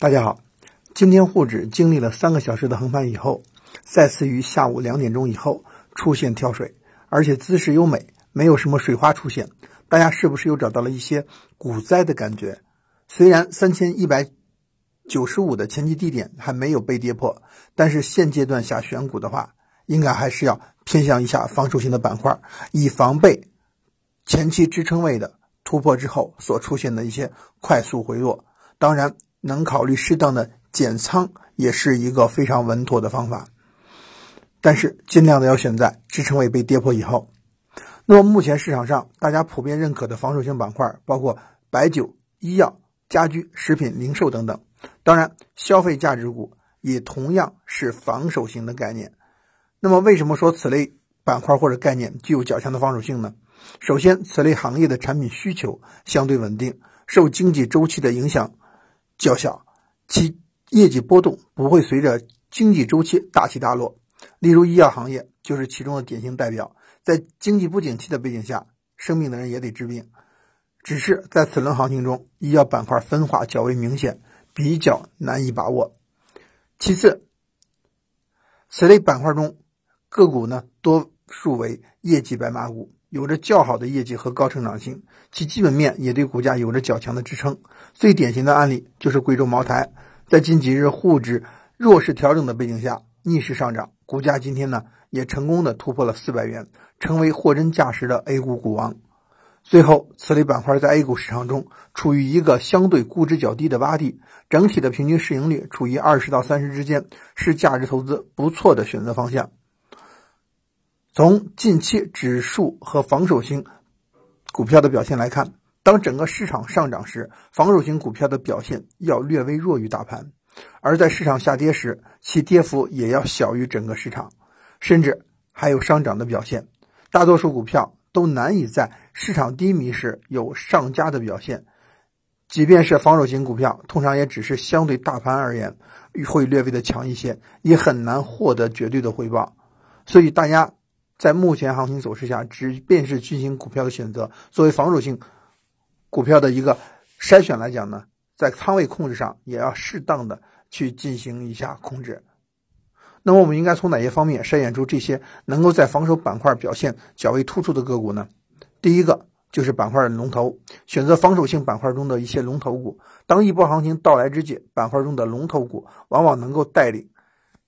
大家好，今天沪指经历了三个小时的横盘以后，再次于下午两点钟以后出现跳水，而且姿势优美，没有什么水花出现。大家是不是又找到了一些股灾的感觉？虽然三千一百九十五的前期低点还没有被跌破，但是现阶段下选股的话，应该还是要偏向一下防守性的板块，以防备前期支撑位的突破之后所出现的一些快速回落。当然。能考虑适当的减仓，也是一个非常稳妥的方法。但是尽量的要选在支撑位被跌破以后。那么目前市场上大家普遍认可的防守性板块，包括白酒、医药、家居、食品、零售等等。当然，消费价值股也同样是防守型的概念。那么为什么说此类板块或者概念具有较强的防守性呢？首先，此类行业的产品需求相对稳定，受经济周期的影响。较小，其业绩波动不会随着经济周期大起大落。例如医药行业就是其中的典型代表。在经济不景气的背景下，生病的人也得治病。只是在此轮行情中，医药板块分化较为明显，比较难以把握。其次，此类板块中个股呢，多数为业绩白马股。有着较好的业绩和高成长性，其基本面也对股价有着较强的支撑。最典型的案例就是贵州茅台，在近几日沪指弱势调整的背景下逆势上涨，股价今天呢也成功的突破了四百元，成为货真价实的 A 股股王。最后，此类板块在 A 股市场中处于一个相对估值较低的洼地，整体的平均市盈率处于二十到三十之间，是价值投资不错的选择方向。从近期指数和防守型股票的表现来看，当整个市场上涨时，防守型股票的表现要略微弱于大盘；而在市场下跌时，其跌幅也要小于整个市场，甚至还有上涨的表现。大多数股票都难以在市场低迷时有上佳的表现，即便是防守型股票，通常也只是相对大盘而言会略微的强一些，也很难获得绝对的回报。所以大家。在目前行情走势下，即便是进行股票的选择，作为防守性股票的一个筛选来讲呢，在仓位控制上也要适当的去进行一下控制。那么我们应该从哪些方面筛选出这些能够在防守板块表现较为突出的个股呢？第一个就是板块的龙头，选择防守性板块中的一些龙头股。当一波行情到来之际，板块中的龙头股往往能够带领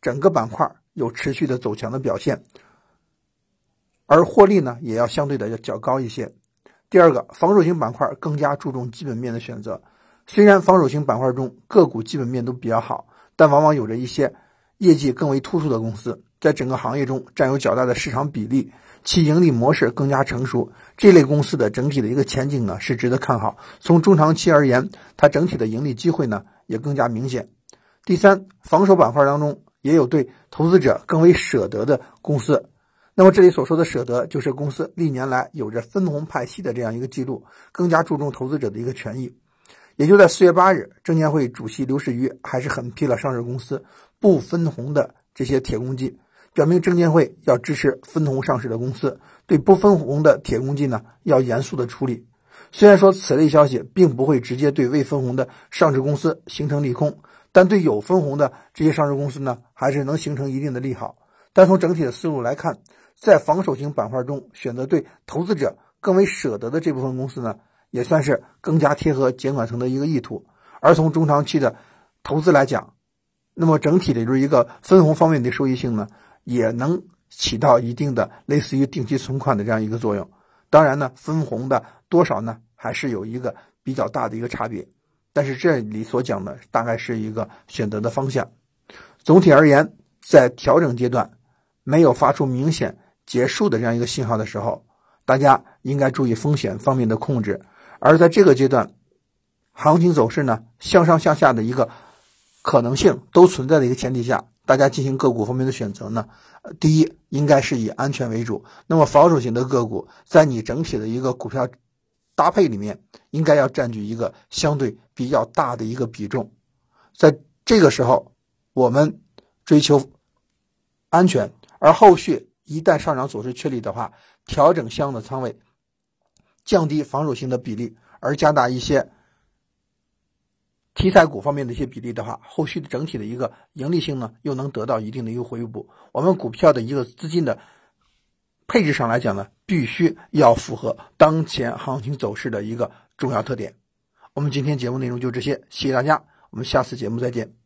整个板块有持续的走强的表现。而获利呢，也要相对的要较高一些。第二个，防守型板块更加注重基本面的选择。虽然防守型板块中个股基本面都比较好，但往往有着一些业绩更为突出的公司，在整个行业中占有较大的市场比例，其盈利模式更加成熟。这类公司的整体的一个前景呢，是值得看好。从中长期而言，它整体的盈利机会呢，也更加明显。第三，防守板块当中也有对投资者更为舍得的公司。那么这里所说的舍得，就是公司历年来有着分红派息的这样一个记录，更加注重投资者的一个权益。也就在四月八日，证监会主席刘士余还是狠批了上市公司不分红的这些铁公鸡，表明证监会要支持分红上市的公司，对不分红的铁公鸡呢要严肃的处理。虽然说此类消息并不会直接对未分红的上市公司形成利空，但对有分红的这些上市公司呢，还是能形成一定的利好。但从整体的思路来看，在防守型板块中选择对投资者更为舍得的这部分公司呢，也算是更加贴合监管层的一个意图。而从中长期的投资来讲，那么整体的就是一个分红方面的收益性呢，也能起到一定的类似于定期存款的这样一个作用。当然呢，分红的多少呢，还是有一个比较大的一个差别。但是这里所讲的大概是一个选择的方向。总体而言，在调整阶段。没有发出明显结束的这样一个信号的时候，大家应该注意风险方面的控制。而在这个阶段，行情走势呢向上向下的一个可能性都存在的一个前提下，大家进行个股方面的选择呢，第一应该是以安全为主。那么防守型的个股在你整体的一个股票搭配里面，应该要占据一个相对比较大的一个比重。在这个时候，我们追求安全。而后续一旦上涨走势确立的话，调整相应的仓位，降低防守性的比例，而加大一些题材股方面的一些比例的话，后续的整体的一个盈利性呢，又能得到一定的一个回补。我们股票的一个资金的配置上来讲呢，必须要符合当前行情走势的一个重要特点。我们今天节目内容就这些，谢谢大家，我们下次节目再见。